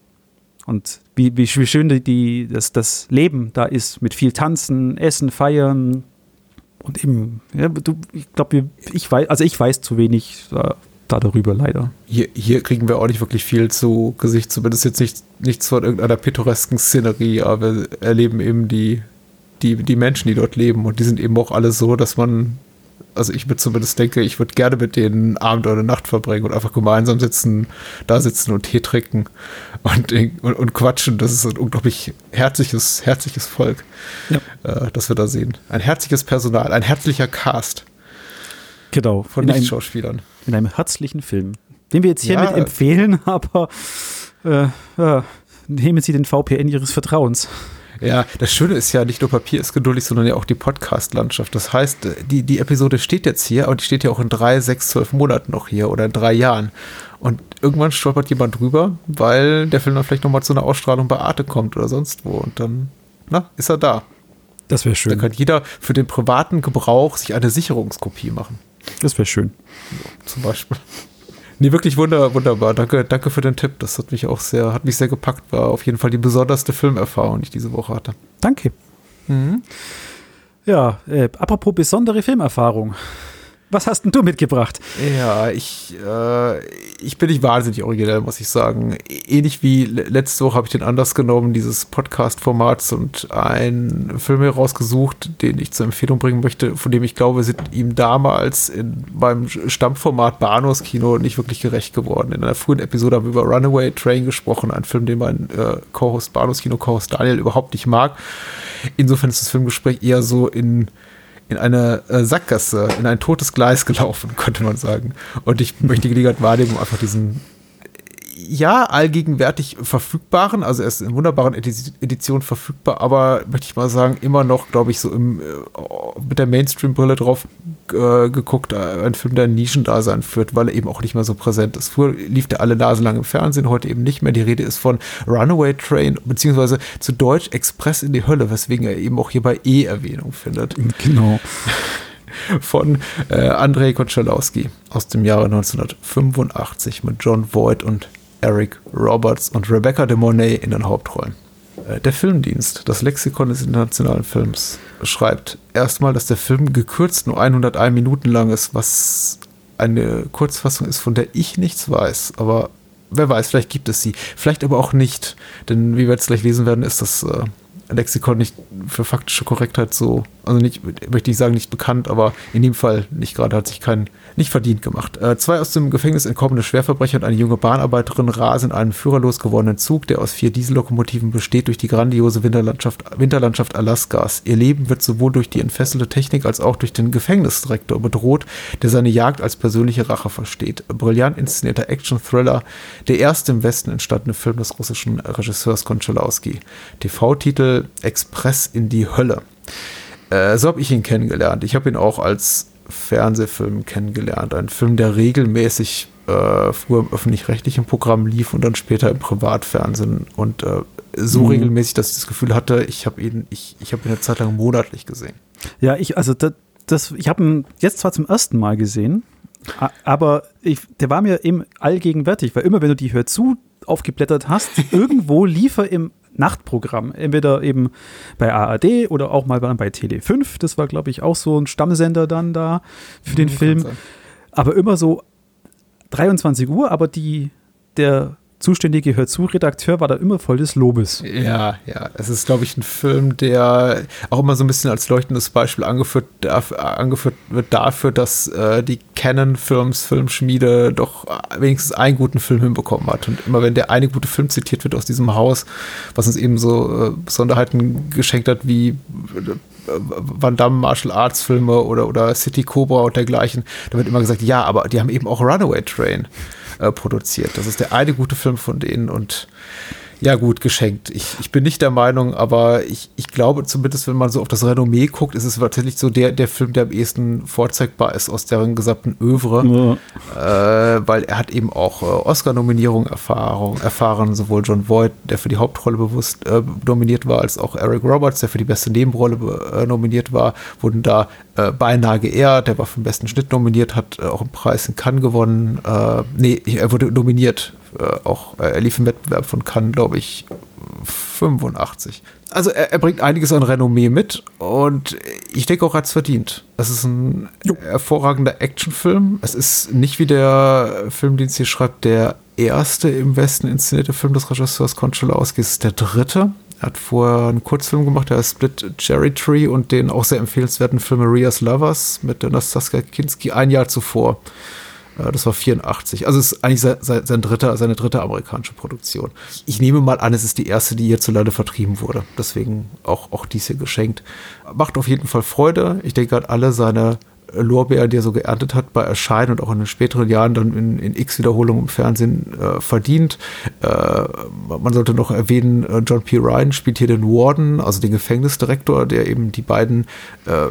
Und wie, wie, wie schön die, die, das, das Leben da ist, mit viel Tanzen, Essen, Feiern. Und eben, ja, du, ich glaube, ich weiß, also ich weiß zu wenig da, da darüber leider. Hier, hier kriegen wir auch nicht wirklich viel zu Gesicht, zumindest jetzt nicht, nichts von irgendeiner pittoresken Szenerie, aber wir erleben eben die, die, die Menschen, die dort leben und die sind eben auch alle so, dass man, also ich mir zumindest denke, ich würde gerne mit denen Abend oder Nacht verbringen und einfach gemeinsam sitzen, da sitzen und Tee trinken und, und, und quatschen. Das ist ein unglaublich herzliches, herzliches Volk, Ja. äh, das wir da sehen. Ein herzliches Personal, ein herzlicher Cast Genau. von in, einem, Lichtschauspielern. in einem herzlichen Film. Den wir jetzt hiermit Ja. empfehlen, aber äh, ja, nehmen Sie den VPN Ihres Vertrauens. Ja, das Schöne ist ja, nicht nur Papier ist geduldig, sondern ja auch die Podcast-Landschaft. Das heißt, die, die Episode steht jetzt hier und die steht ja auch in drei, sechs, zwölf Monaten noch hier oder in drei Jahren. Und irgendwann stolpert jemand drüber, weil der Film dann vielleicht nochmal zu einer Ausstrahlung bei Arte kommt oder sonst wo. Und dann, na, ist er da. Das wäre schön. kann jeder für den privaten Gebrauch sich eine Sicherungskopie machen. Das wäre schön. Zum Beispiel. Nee, wirklich wunder, wunderbar. Danke, danke für den Tipp. Das hat mich auch sehr, hat mich sehr gepackt. War auf jeden Fall die besonderste Filmerfahrung, die ich diese Woche hatte. Danke. Ja, äh, apropos besondere Filmerfahrung. Was hast denn du mitgebracht? Ja, ich, äh, ich bin nicht wahnsinnig originell, muss ich sagen. Ähnlich wie le- letzte Woche habe ich den Anlass genommen, dieses Podcast-Formats und einen Film herausgesucht, den ich zur Empfehlung bringen möchte, von dem ich glaube, sind ihm damals in meinem Stammformat Bahnhofskino nicht wirklich gerecht geworden. In einer frühen Episode haben wir über Runaway Train gesprochen, ein Film, den mein äh, Co-Host, Bahnhofskino Co-Host Daniel überhaupt nicht mag. Insofern ist das Filmgespräch eher so in in eine äh, Sackgasse, in ein totes Gleis gelaufen, könnte man sagen. Und ich möchte die Gelegenheit wahrnehmen, um einfach diesen ja, allgegenwärtig verfügbaren, also er ist in wunderbaren Edi- Editionen verfügbar, aber möchte ich mal sagen, immer noch, glaube ich, so im, äh, mit der Mainstream-Brille drauf äh, geguckt, äh, ein Film, der ein Nischendasein führt, weil er eben auch nicht mehr so präsent ist. Früher lief der alle Nase lang im Fernsehen, heute eben nicht mehr. Die Rede ist von Runaway Train, beziehungsweise zu Deutsch Express in die Hölle, weswegen er eben auch hier bei E Erwähnung findet Genau. von äh, Andrei Konchalowski aus dem Jahre 1985 mit John Voight und Eric Roberts und Rebecca de Mornay in den Hauptrollen. Äh, Der Filmdienst, das Lexikon des internationalen Films, schreibt erstmal, dass der Film gekürzt nur 101 Minuten lang ist, was eine Kurzfassung ist, von der ich nichts weiß. Aber wer weiß, vielleicht gibt es sie. Vielleicht aber auch nicht. Denn wie wir jetzt gleich lesen werden, ist das äh, Lexikon nicht für faktische Korrektheit so, also nicht, möchte ich sagen, nicht bekannt, aber in dem Fall nicht gerade, hat sich kein, nicht verdient gemacht. Äh, zwei aus dem Gefängnis entkommene Schwerverbrecher und eine junge Bahnarbeiterin rasen in einen führerlos gewordenen Zug, der aus vier Diesellokomotiven besteht, durch die grandiose Winterlandschaft, Winterlandschaft Alaskas. Ihr Leben wird sowohl durch die entfesselte Technik als auch durch den Gefängnisdirektor bedroht, der seine Jagd als persönliche Rache versteht. Brillant inszenierter Action-Thriller, der erste im Westen entstandene Film des russischen Regisseurs Konchalowski. TV-Titel Express in die Hölle. Äh, so habe ich ihn kennengelernt. Ich habe ihn auch als Fernsehfilm kennengelernt. Ein Film, der regelmäßig äh, früher im öffentlich-rechtlichen Programm lief und dann später im Privatfernsehen. Und äh, so Mhm. regelmäßig, dass ich das Gefühl hatte, ich habe ihn, ich, ich habe ihn eine Zeit lang monatlich gesehen. Ja, ich, also das, das ich habe ihn jetzt zwar zum ersten Mal gesehen, aber ich, der war mir eben allgegenwärtig, weil immer wenn du die Hör zu aufgeblättert hast, irgendwo lief er im Nachtprogramm. Entweder eben bei ARD oder auch mal bei, bei Tele5. Das war, glaube ich, auch so ein Stammsender dann da für den Mhm, Film. Aber immer so 23 Uhr, aber die, der zuständige Hör-zu-Redakteur war da immer voll des Lobes. Ja, ja. Es ist, glaube ich, ein Film, der auch immer so ein bisschen als leuchtendes Beispiel angeführt, angeführt wird dafür, dass äh, die Canon Films Filmschmiede doch wenigstens einen guten Film hinbekommen hat. Und immer wenn der eine gute Film zitiert wird aus diesem Haus, was uns eben so äh, Besonderheiten geschenkt hat, wie äh, Van Damme Martial Arts Filme oder, oder City Cobra und dergleichen, da wird immer gesagt, ja, aber die haben eben auch Runaway Train äh, produziert. Das ist der eine gute Film von denen und Ja, gut, geschenkt. Ich, ich bin nicht der Meinung, aber ich, ich glaube zumindest, wenn man so auf das Renommee guckt, ist es tatsächlich so der, der Film, der am ehesten vorzeigbar ist aus deren gesamten Övre. Ja. Äh, weil er hat eben auch äh, Oscar-Nominierung erfahren, sowohl John Voight, der für die Hauptrolle bewusst äh, nominiert war, als auch Eric Roberts, der für die beste Nebenrolle äh, nominiert war, wurden da äh, beinahe geehrt. Der war für den besten Schnitt nominiert, hat äh, auch einen Preis in Cannes gewonnen. nee, er wurde nominiert äh, auch, äh, er lief im Wettbewerb von Cannes, glaube ich, 85. Also er, er, bringt einiges an Renommee mit und ich denke auch, er hat es verdient. Es ist ein jo. hervorragender Actionfilm. Es ist nicht wie der Film, den es hier schreibt, der erste im Westen inszenierte Film des Regisseurs Konczalowski. Es ist der dritte. Er hat vorher einen Kurzfilm gemacht, der heißt Split Cherry Tree und den auch sehr empfehlenswerten Film Maria's Lovers mit Nastaska Kinski ein Jahr zuvor. Äh, das war 84. Also es ist eigentlich sein, sein dritter, seine dritte amerikanische Produktion. Ich nehme mal an, es ist die erste, die hierzulande vertrieben wurde. Deswegen auch, auch dies hier geschenkt. Macht auf jeden Fall Freude. Ich denke, hat alle seine Lorbeer, die er so geerntet hat bei Erscheinen und auch in den späteren Jahren dann in, in X-Wiederholungen im Fernsehen äh, verdient. Äh, man sollte noch erwähnen, äh, John P. Ryan spielt hier den Warden, also den Gefängnisdirektor, der eben die beiden äh,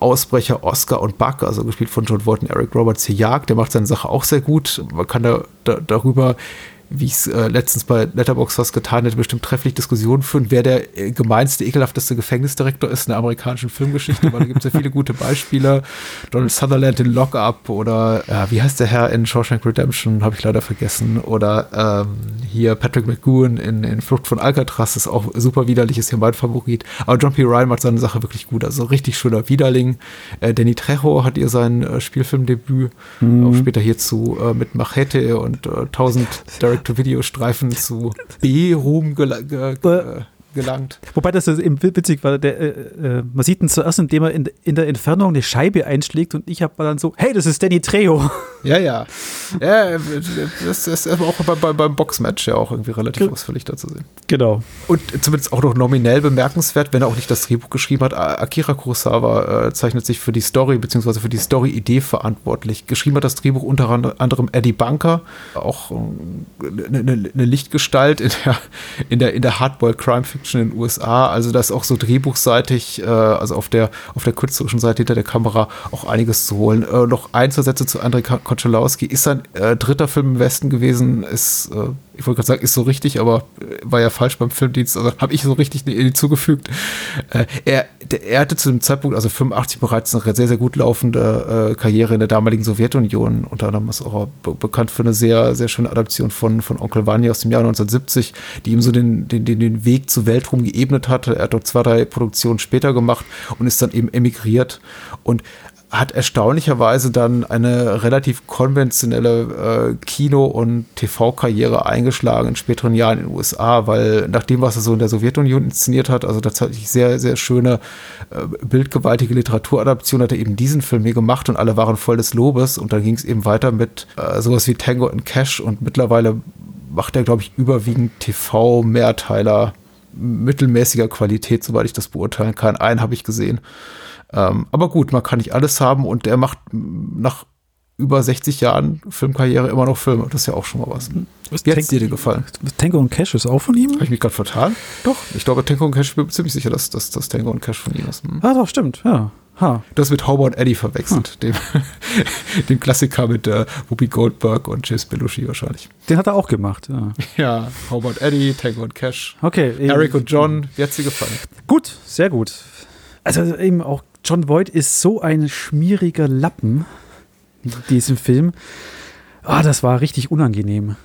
Ausbrecher Oscar und Buck, also gespielt von John und Eric Roberts, hier jagt. Der macht seine Sache auch sehr gut. Man kann da, da darüber wie ich es äh, letztens bei Letterboxd was getan hätte, bestimmt trefflich Diskussionen führen, wer der äh, gemeinste, ekelhafteste Gefängnisdirektor ist in der amerikanischen Filmgeschichte, weil da gibt es ja viele gute Beispiele. Donald Sutherland in Lockup oder äh, wie heißt der Herr in Shawshank Redemption, habe ich leider vergessen. Oder ähm, hier Patrick McGowan in, in Flucht von Alcatraz ist auch super widerlich, ist hier mein Favorit. Aber John P. Ryan macht seine Sache wirklich gut, also richtig schöner Widerling. Äh, Danny Trejo hat ihr sein äh, Spielfilmdebüt, mhm. auch später hierzu mit Machete und äh, 1000 Derek Direct-to-Video-Streifen zu B-Ruhm gel ge ge gelangt. Wobei das eben witzig war, der, äh, äh, man sieht ihn zuerst, indem er in, in der Entfernung eine Scheibe einschlägt und ich habe dann so, hey, das ist Danny Trejo. Ja, ja. ja das ist aber auch bei, beim Boxmatch ja auch irgendwie relativ Ge ausführlich da zu sehen. Genau. Und zumindest auch noch nominell bemerkenswert, wenn er auch nicht das Drehbuch geschrieben hat. Akira Kurosawa äh, zeichnet sich für die Story bzw. für die Story-Idee verantwortlich. Geschrieben hat das Drehbuch unter anderem Eddie Bunker, auch eine, eine, eine Lichtgestalt in der, in der, in der Hardboiled-Crime-Fiction Action in den USA. Also da ist auch so drehbuchseitig, äh, also auf der, auf der künstlerischen Seite hinter der Kamera auch einiges zu holen. Äh, noch ein, zwei Sätze zu Andrei Konchalowski. Ist sein äh, dritter Film im Westen gewesen, ist äh, ich wollte gerade sagen, ist so richtig, aber äh, war ja falsch beim Filmdienst, also habe ich so richtig zugefügt. Äh, er, er hatte zu dem Zeitpunkt, also 85 bereits eine sehr, sehr gut laufende äh, Karriere in der damaligen Sowjetunion. Unter anderem ist auch be bekannt für eine sehr, sehr schöne Adaption von, von Onkel Vanya aus dem Jahr 1970, die ihm so den, den, den Weg zu Weltruhm geebnet hat. Er hat dort zwei, drei Produktionen später gemacht und ist dann eben emigriert. Und hat erstaunlicherweise dann eine relativ konventionelle äh, Kino- und TV-Karriere eingeschlagen in späteren Jahren in den USA, weil nach dem, was er so in der Sowjetunion inszeniert hat, also tatsächlich sehr, sehr schöne, äh, bildgewaltige Literaturadaption, hat er eben diesen Film hier gemacht und alle waren voll des Lobes und dann ging es eben weiter mit äh, sowas wie Tango and Cash und mittlerweile macht er, glaube ich, überwiegend TV-Mehrteiler mittelmäßiger Qualität, soweit ich das beurteilen kann. Einen habe ich gesehen. Ähm, aber gut, man kann nicht alles haben und er macht nach über 60 Jahren Filmkarriere immer noch Filme. Das ist ja auch schon mal was. Wie hat es dir denn gefallen? Tango und Cash ist auch von ihm? Habe ich mich gerade vertan? Doch, ich glaube, Tango und Cash, ich bin ziemlich sicher, dass das Tango und Cash von ihm ist. Hm. Ah, doch, stimmt, ja. Ha. Das mit Howard und Eddie verwechselt, hm. dem, dem Klassiker mit äh, Whoopi Goldberg und James Belushi wahrscheinlich. Den hat er auch gemacht, ja. Ja, Howard Eddie, Tango und Cash. Okay. Eric und John, wie hat sie gefallen? Gut, sehr gut. Also eben auch John Voight ist so ein schmieriger Lappen in diesem Film. Ah, das war richtig unangenehm.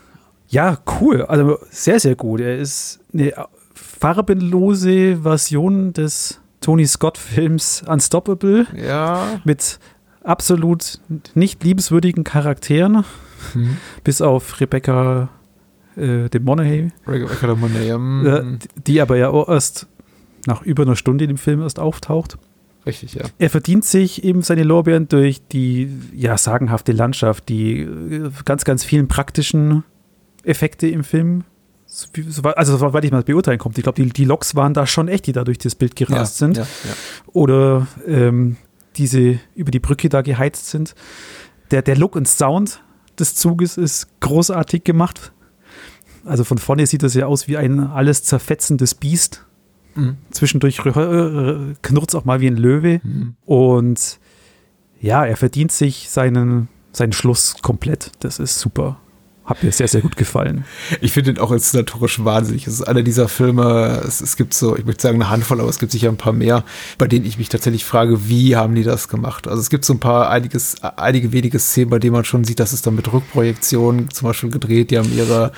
Ja, cool. Also sehr, sehr gut. Er ist eine farbenlose Version des Tony Scott-Films Unstoppable. Ja. Mit absolut nicht liebenswürdigen Charakteren. Mhm. Bis auf Rebecca äh, de Monaghy. Rebecca de Monaghy. Mhm. Äh, die aber ja erst nach über einer Stunde in dem Film erst auftaucht. Richtig, ja. Er verdient sich eben seine Lorbeeren durch die ja, sagenhafte Landschaft, die äh, ganz, ganz vielen praktischen Effekte im Film. Also, soweit ich mal beurteilen konnte. Ich glaube, die, die Loks waren da schon echt, die da durch das Bild gerast ja, sind. Ja, ja. Oder ähm, diese über die Brücke da geheizt sind. Der, der Look und Sound des Zuges ist großartig gemacht. also von vorne sieht das ja aus wie ein alles zerfetzendes Biest. Mhm. Zwischendurch knurrt es auch mal wie ein Löwe. Mhm. Und ja, er verdient sich seinen, seinen Schluss komplett. Das ist super. Hat mir sehr, sehr gut gefallen. Ich finde ihn auch inszenatorisch wahnsinnig. Es ist einer dieser Filme, es, es, gibt so, ich möchte sagen eine Handvoll, aber es gibt sicher ein paar mehr, bei denen ich mich tatsächlich frage, wie haben die das gemacht? Also es gibt so ein paar, einiges, einige wenige Szenen, bei denen man schon sieht, dass es dann mit Rückprojektionen zum Beispiel gedreht, die haben ihre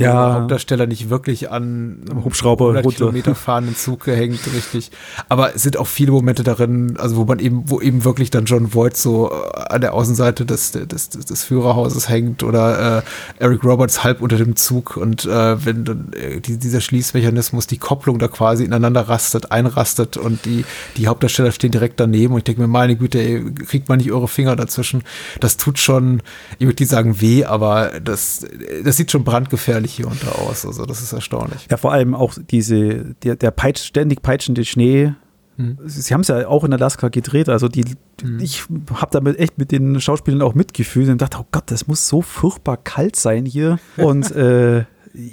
ja. Hauptdarsteller nicht wirklich an einem Hubschrauber 100 runter. Kilometer fahrenden Zug gehängt, richtig. Aber es sind auch viele Momente darin, also wo man eben, wo eben wirklich dann John Voight so äh, an der Außenseite des, des, des, des Führerhauses hängt oder äh, Eric Roberts halb unter dem Zug und äh, wenn dann äh, die, dieser Schließmechanismus, die Kopplung da quasi ineinander rastet, einrastet und die, die Hauptdarsteller stehen direkt daneben und ich denke mir, meine Güte, ey, kriegt man nicht eure Finger dazwischen. Das tut schon, ich würde nicht sagen weh, aber das, das sieht schon brandgefährlich gefährlich hier und da aus. Also das ist erstaunlich. Ja, vor allem auch diese, der, der peitsch, ständig peitschende Schnee. Hm. Sie haben es ja auch in Alaska gedreht, also die, hm. ich habe damit echt mit den Schauspielern auch mitgefühlt und dachte, oh Gott, das muss so furchtbar kalt sein hier. Und äh,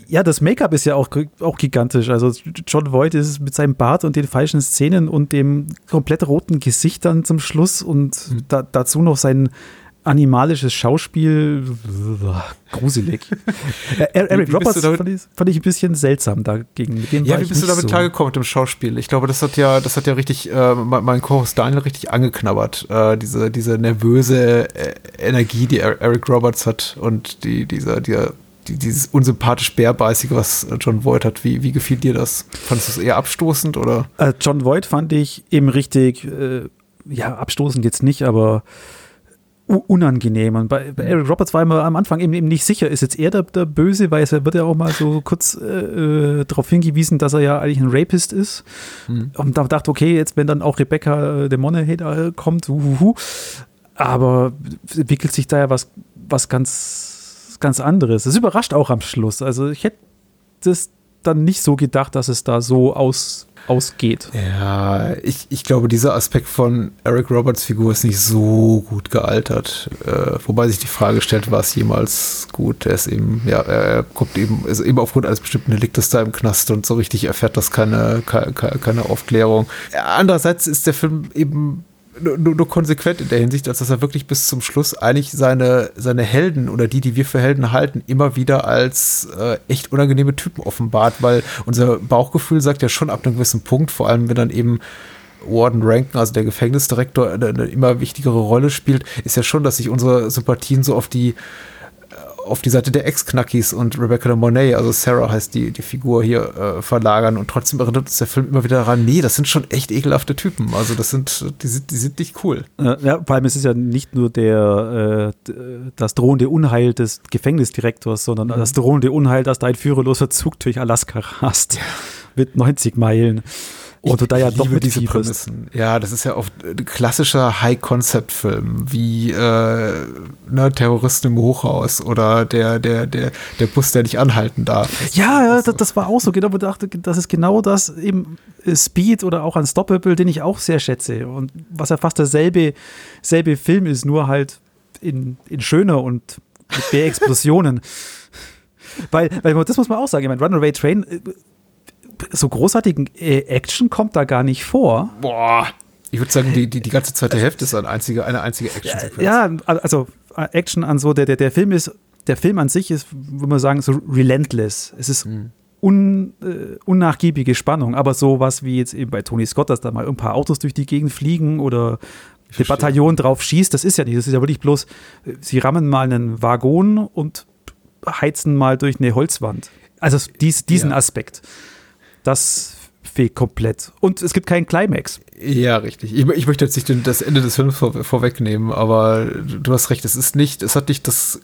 ja, das Make-up ist ja auch, auch gigantisch. Also John Voight ist mit seinem Bart und den falschen Szenen und dem komplett roten Gesicht dann zum Schluss und hm. da, dazu noch sein animalisches Schauspiel, gruselig. Eric Roberts fand ich, fand ich, ein bisschen seltsam dagegen. Mit dem ja, wie bist du damit so. klargekommen mit dem Schauspiel? Ich glaube, das hat ja, das hat ja richtig, äh, mein Co-Host Daniel richtig angeknabbert. Äh, diese, diese nervöse äh, Energie, die Eric Roberts hat und die, dieser, dieser die, dieses unsympathisch bärbeißige, was John Voight hat, wie, wie gefiel dir das? Fandest du es eher abstoßend oder? Äh, John Voight fand ich eben richtig, äh, ja, abstoßend jetzt nicht, aber unangenehm. Und bei, bei, Eric Roberts war immer am Anfang eben, eben nicht sicher, ist jetzt er der, der Böse, weil es wird ja auch mal so kurz äh, äh, darauf hingewiesen, dass er ja eigentlich ein Rapist ist. Mhm. Und da dachte, okay, jetzt wenn dann auch Rebecca äh, de Monaghan da kommt, uhuhu. aber entwickelt sich da ja was, was ganz, ganz anderes. Das überrascht auch am Schluss. Also ich hätte das dann nicht so gedacht, dass es da so aus ausgeht. Ja, ich, ich glaube, dieser Aspekt von Eric Roberts Figur ist nicht so gut gealtert. Äh, wobei sich die Frage stellt, war es jemals gut? Er ist eben, ja, er kommt eben, ist eben aufgrund eines bestimmten Deliktes da im Knast und so richtig erfährt das keine, keine, keine Aufklärung. Andererseits ist der Film eben nur, nur, konsequent in der Hinsicht, als dass er wirklich bis zum Schluss eigentlich seine, seine Helden oder die, die wir für Helden halten, immer wieder als äh, echt unangenehme Typen offenbart, weil unser Bauchgefühl sagt ja schon ab einem gewissen Punkt, vor allem wenn dann eben Warden Rankin, also der Gefängnisdirektor, eine, eine immer wichtigere Rolle spielt, ist ja schon, dass sich unsere Sympathien so auf die auf die Seite der Ex-Knackis und Rebecca de Monet, also Sarah heißt die, die Figur hier, äh, verlagern. Und trotzdem erinnert uns der Film immer wieder daran, nee, das sind schon echt ekelhafte Typen. Also das sind, die sind, die sind nicht cool. Ja, vor allem es ist ja nicht nur der, äh, das drohende Unheil des Gefängnisdirektors, sondern mhm. das drohende Unheil, dass da ein führerloser Zug durch Alaska rast. Ja. Mit 90 Meilen. Und da ja doch mit diese Prämissen. Ja, das ist ja oft ein klassischer High-Concept-Film, wie äh, ne, Terroristen im Hochhaus oder der, der, der, der Bus, der nicht anhalten darf. Ja, ja das, das, war auch so, genau, ich dachte, das ist genau das eben Speed oder auch Unstoppable, den ich auch sehr schätze. Und was ja fast derselbe selbe Film ist, nur halt in, in schöner und mit mehr Explosionen. weil, weil das muss man auch sagen, ich meine, Runaway Train äh, so großartigen äh, Action kommt da gar nicht vor. Boah. Ich würde sagen, die, die, die ganze zweite Hälfte ist eine einzige, eine einzige Action-Sequenz. Ja, also äh, Action an so, der, der, der Film ist, der Film an sich ist, würde man sagen, so relentless. Es ist hm. un, äh, unnachgiebige Spannung, aber sowas wie jetzt eben bei Tony Scott, dass da mal ein paar Autos durch die Gegend fliegen oder ein Bataillon drauf schießt, das ist ja nicht. Das ist ja wirklich bloß, sie rammen mal einen Waggon und heizen mal durch eine Holzwand. Also dies, diesen ja. Aspekt. Das fehlt komplett. Und es gibt keinen Climax. Ja, richtig. Ich, ich möchte jetzt nicht das Ende des Films vor, vorwegnehmen, aber du hast recht, es ist nicht, es hat nicht das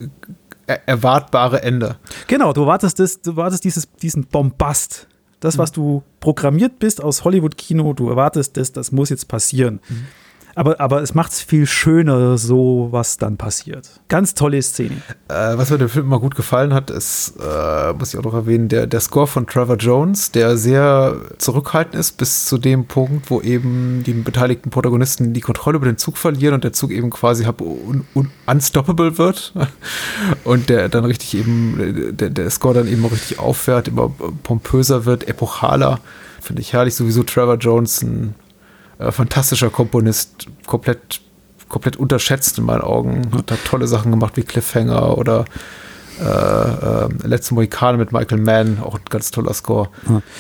erwartbare Ende. Genau, du wartest, das, du wartest dieses, diesen Bombast. Das, was mhm. du programmiert bist aus Hollywood-Kino, du erwartest das, das muss jetzt passieren. Mhm. Aber, aber es macht es viel schöner, so was dann passiert. Ganz tolle Szene. Äh, was mir dem Film immer gut gefallen hat, ist, äh, muss ich auch noch erwähnen, der, der Score von Trevor Jones, der sehr zurückhaltend ist, bis zu dem Punkt, wo eben die beteiligten Protagonisten die Kontrolle über den Zug verlieren und der Zug eben quasi un, un, unstoppable wird. Und der dann richtig eben, der, der Score dann eben auch richtig auffährt, immer pompöser wird, epochaler. Finde ich herrlich. Sowieso Trevor Jones, ein äh, fantastischer Komponist, komplett, komplett unterschätzt in meinen Augen. Hat da tolle Sachen gemacht wie Cliffhanger oder äh, äh, Letzte Mohikane mit Michael Mann, auch ein ganz toller Score.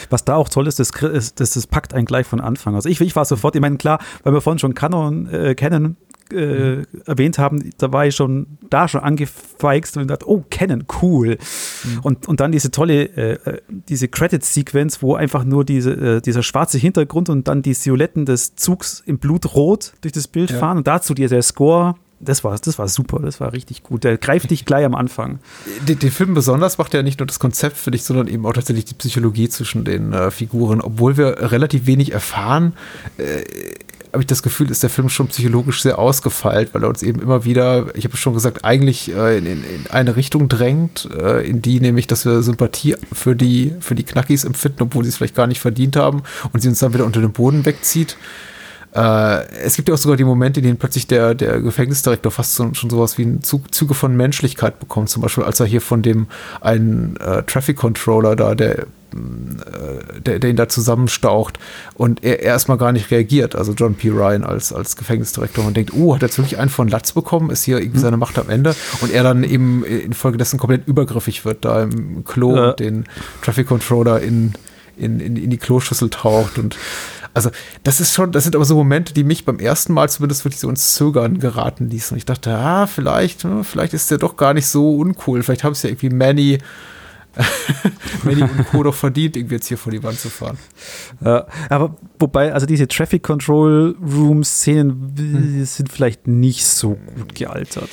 Was da auch toll ist, das, das, das packt einen gleich von Anfang. Also ich, ich war sofort, ich meine, klar, weil wir vorhin schon Canon äh, kennen, äh, erwähnt haben, da war ich schon da schon angefeixt und dachte, oh, Canon, cool. Mhm. Und, und dann diese tolle, äh, äh diese Credit-Sequenz, wo einfach nur diese, äh, dieser schwarze Hintergrund und dann die Silhouetten des Zugs im Blutrot durch das Bild ja. fahren und dazu dieser Score. Das war, das war super, das war richtig gut. Der greift dich gleich am Anfang. Den, den Film besonders macht ja nicht nur das Konzept für dich, sondern eben auch tatsächlich die Psychologie zwischen den äh, Figuren. Obwohl wir relativ wenig erfahren, äh, habe ich das Gefühl, ist der Film schon psychologisch sehr ausgefeilt, weil er uns eben immer wieder, ich habe schon gesagt, eigentlich äh, in, in, eine Richtung drängt, äh, in die nämlich, dass wir Sympathie für die, für die Knackis empfinden, obwohl sie es vielleicht gar nicht verdient haben und sie uns dann wieder unter den Boden wegzieht. Äh, es gibt ja auch sogar die Momente, in denen plötzlich der, der Gefängnisdirektor fast so, schon sowas wie ein Zug, Züge von Menschlichkeit bekommt. Zum Beispiel, als er hier von dem einen äh, Traffic Controller da, der der, der ihn da zusammenstaucht und er, er erstmal gar nicht reagiert. Also John P. Ryan als, als Gefängnisdirektor und denkt, oh, hat er jetzt wirklich einen von Latz bekommen? Ist hier irgendwie hm. seine Macht am Ende? Und er dann eben infolgedessen komplett übergriffig wird, da im Klo ja. und den Traffic Controller in, in, in, in die Kloschüssel taucht und also das ist schon, das sind aber so Momente, die mich beim ersten Mal zumindest wirklich so ins Zögern geraten ließen. Und ich dachte, ah, vielleicht, hm, vielleicht ist der doch gar nicht so uncool. Vielleicht haben es ja irgendwie Manny Manny und Co. doch verdient, irgendwie jetzt hier vor die Wand zu fahren. Ja, aber wobei, also diese Traffic Control Room Szenen hm. sind vielleicht nicht so gut gealtert.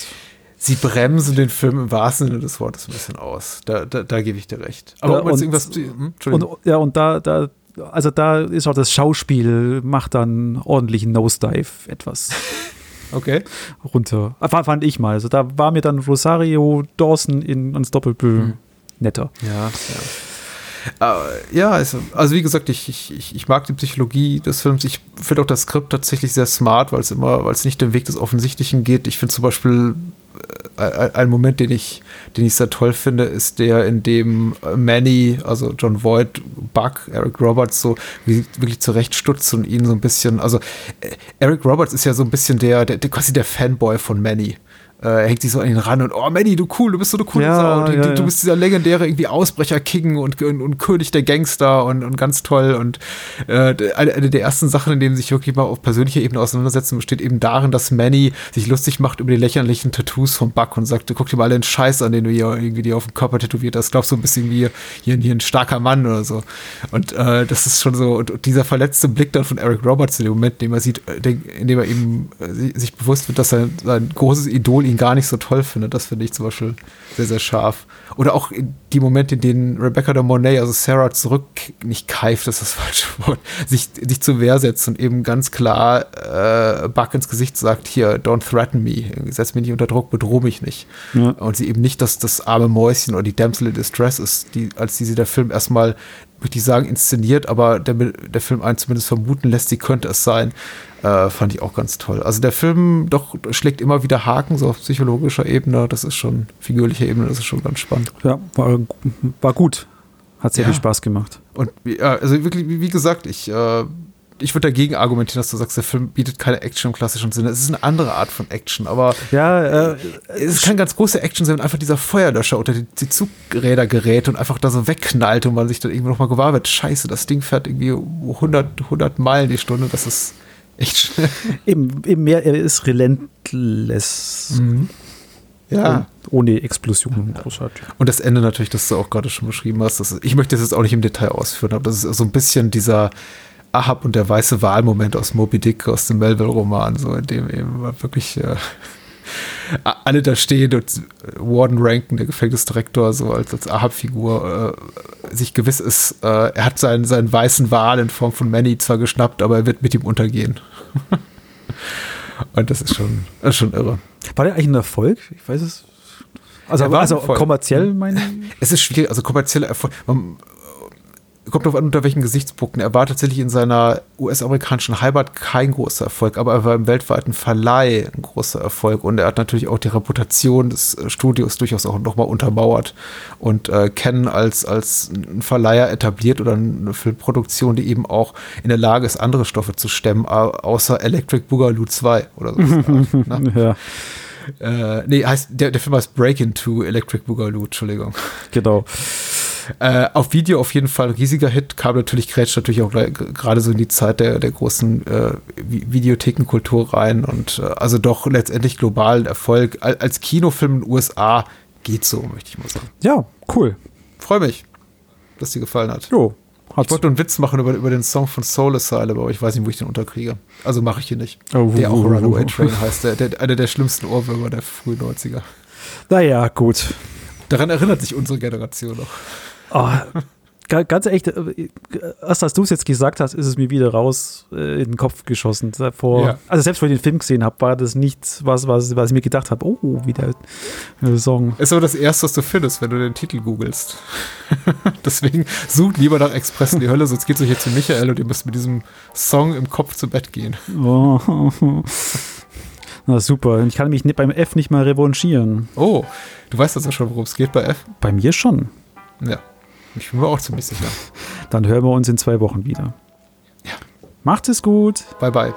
Sie bremsen den Film im wahrsten Sinne des Wortes ein bisschen aus. Da, da, da gebe ich dir recht. Aber ja, und, irgendwas. Hm, und, ja, und da, da, also da ist auch das Schauspiel, macht dann ordentlichen Nosedive etwas. Okay. Runter. Fand ich mal. Also da war mir dann Rosario Dawson in Unstoppable hm netter. Ja, ja. Äh, ja, also, also wie gesagt, ich, ich, ich mag die Psychologie des Films. Ich finde auch das Skript tatsächlich sehr smart, weil es immer, weil es nicht den Weg des Offensichtlichen geht. Ich finde zum Beispiel äh, ein Moment, den ich, den ich sehr toll finde, ist der, in dem Manny, also John Voight, Buck, Eric Roberts so wirklich zurechtstutzt und ihn so ein bisschen, also äh, Eric Roberts ist ja so ein bisschen der, der, der quasi der Fanboy von Manny äh, hängt sich so an ihn ran und oh Manny, du cool, du bist so eine coole ja, Sau. Du, ja, du, bist dieser legendäre irgendwie Ausbrecher King und, und, und, König der Gangster und, und ganz toll. Und äh, eine, eine der ersten Sachen, in denen sich wirklich mal auf persönlicher Ebene auseinandersetzen, besteht eben darin, dass Manny sich lustig macht über die lächerlichen Tattoos von Buck und sagt, guck dir mal alle den Scheiß an, den du hier irgendwie dir auf dem Körper tätowiert hast. Glaubst du ein bisschen wie hier, hier ein starker Mann oder so. Und äh, das ist schon so, und, und, dieser verletzte Blick dann von Eric Roberts in dem Moment, in dem er sieht, äh, in dem er eben äh, sich bewusst wird, dass sein, sein großes Idol ihn gar nicht so toll finde. Das finde ich zum Beispiel sehr, sehr scharf. Oder auch die Momente, in denen Rebecca de Mornay, also Sarah, zurück, nicht keift, das ist das falsche Wort, sich, sich zur Wehr setzt und eben ganz klar äh, Buck ins Gesicht sagt, hier, don't threaten me, setz mich nicht unter Druck, bedroh mich nicht. Ja. Und sie eben nicht dass das arme Mäuschen oder die Damsel in Distress ist, die, als die sie der Film erstmal möchte ich sagen, inszeniert, aber der, der Film einen zumindest vermuten lässt, sie könnte es sein, äh, fand ich auch ganz toll. Also der Film doch schlägt immer wieder Haken, so auf psychologischer Ebene, das ist schon, figürlicher Ebene, das ist schon ganz spannend. Ja, war, war gut. Hat sehr ja. viel Spaß gemacht. Und ja, also wirklich, wie, gesagt, ich äh, ich würde dagegen argumentieren, dass du sagst, der Film bietet keine Action im klassischen Sinne. Es ist eine andere Art von Action, aber ja, äh, es keine ganz große Action, sondern einfach dieser Feuerlöscher unter die, die Zugräder gerät und einfach da so wegknallt und man sich dann irgendwie nochmal gewahr wird, scheiße, das Ding fährt irgendwie 100, 100 Meilen die Stunde, das ist echt schnell. Eben, eben mehr, er ist relentless. Mhm. Ja. Und ohne Explosionen großartig. Und das Ende natürlich, das du auch gerade schon beschrieben hast. Das, ich möchte das jetzt auch nicht im Detail ausführen, aber das ist so ein bisschen dieser, Ahab und der weiße Wahlmoment aus Moby Dick, aus dem Melville-Roman, so in dem eben wirklich äh, alle da stehen und Warden Rankin, der Gefängnisdirektor, so als, als Ahab-Figur, äh, sich gewiss ist, äh, er hat seinen, seinen weißen Wal in Form von Manny zwar geschnappt, aber er wird mit ihm untergehen. Und das ist schon, das ist schon irre. War der eigentlich ein Erfolg? Ich weiß es. Also, also kommerziell meine Es ist schwierig, also kommerzieller Erfolg. Man, kommt darauf an, unter welchen Gesichtspunkten. Er war tatsächlich in seiner US-amerikanischen Heimat kein großer Erfolg, aber er war im weltweiten Verleih ein großer Erfolg und er hat natürlich auch die Reputation des äh, Studios durchaus auch nochmal untermauert und äh, Ken als, als ein Verleiher etabliert oder eine Filmproduktion, die eben auch in der Lage ist, andere Stoffe zu stemmen, außer Electric Boogaloo 2 oder so. ne? ja. Äh, nee, heißt, der, der Film heißt Break Into Electric Boogaloo, Entschuldigung. Genau. Äh, auf Video auf jeden Fall ein riesiger Hit, kam natürlich Grätsch natürlich auch gerade so in die Zeit der, der großen äh, Videothekenkultur rein und äh, also doch letztendlich globalen Erfolg. Als Kinofilm in den USA geht so, möchte ich mal sagen. Ja, cool. Freue mich, dass dir gefallen hat. Jo. Ich wollte nur einen Witz machen über, über den Song von Soul Asylum, aber ich weiß nicht, wo ich den unterkriege. Also mache ich hier nicht. Oh, der auch Runaway Train heißt, der, der, einer der schlimmsten Ohrwürmer der frühen 90er. Naja, gut. Daran erinnert sich unsere Generation noch. Oh, ganz echt, äh, erst als du es jetzt gesagt hast, ist es mir wieder raus äh, in den Kopf geschossen. Davor, ja. Also selbst wenn ich den Film gesehen habe, war das nichts, was, was, was ich mir gedacht habe, oh, wieder ein Song. Ist aber das Erste, was du findest, wenn du den Titel googelst. Deswegen sucht lieber nach Express in die Hölle, sonst geht es euch jetzt zu Michael und ihr müsst mit diesem Song im Kopf zu Bett gehen. Oh. Na super, ich kann mich beim F nicht mal revanchieren. Oh, du weißt also schon, worum es geht bei F? Bei mir schon. Ja. Ich bin mir auch ziemlich sicher. Dann hören wir uns in zwei Wochen wieder. Ja. Macht es gut. Bye, bye.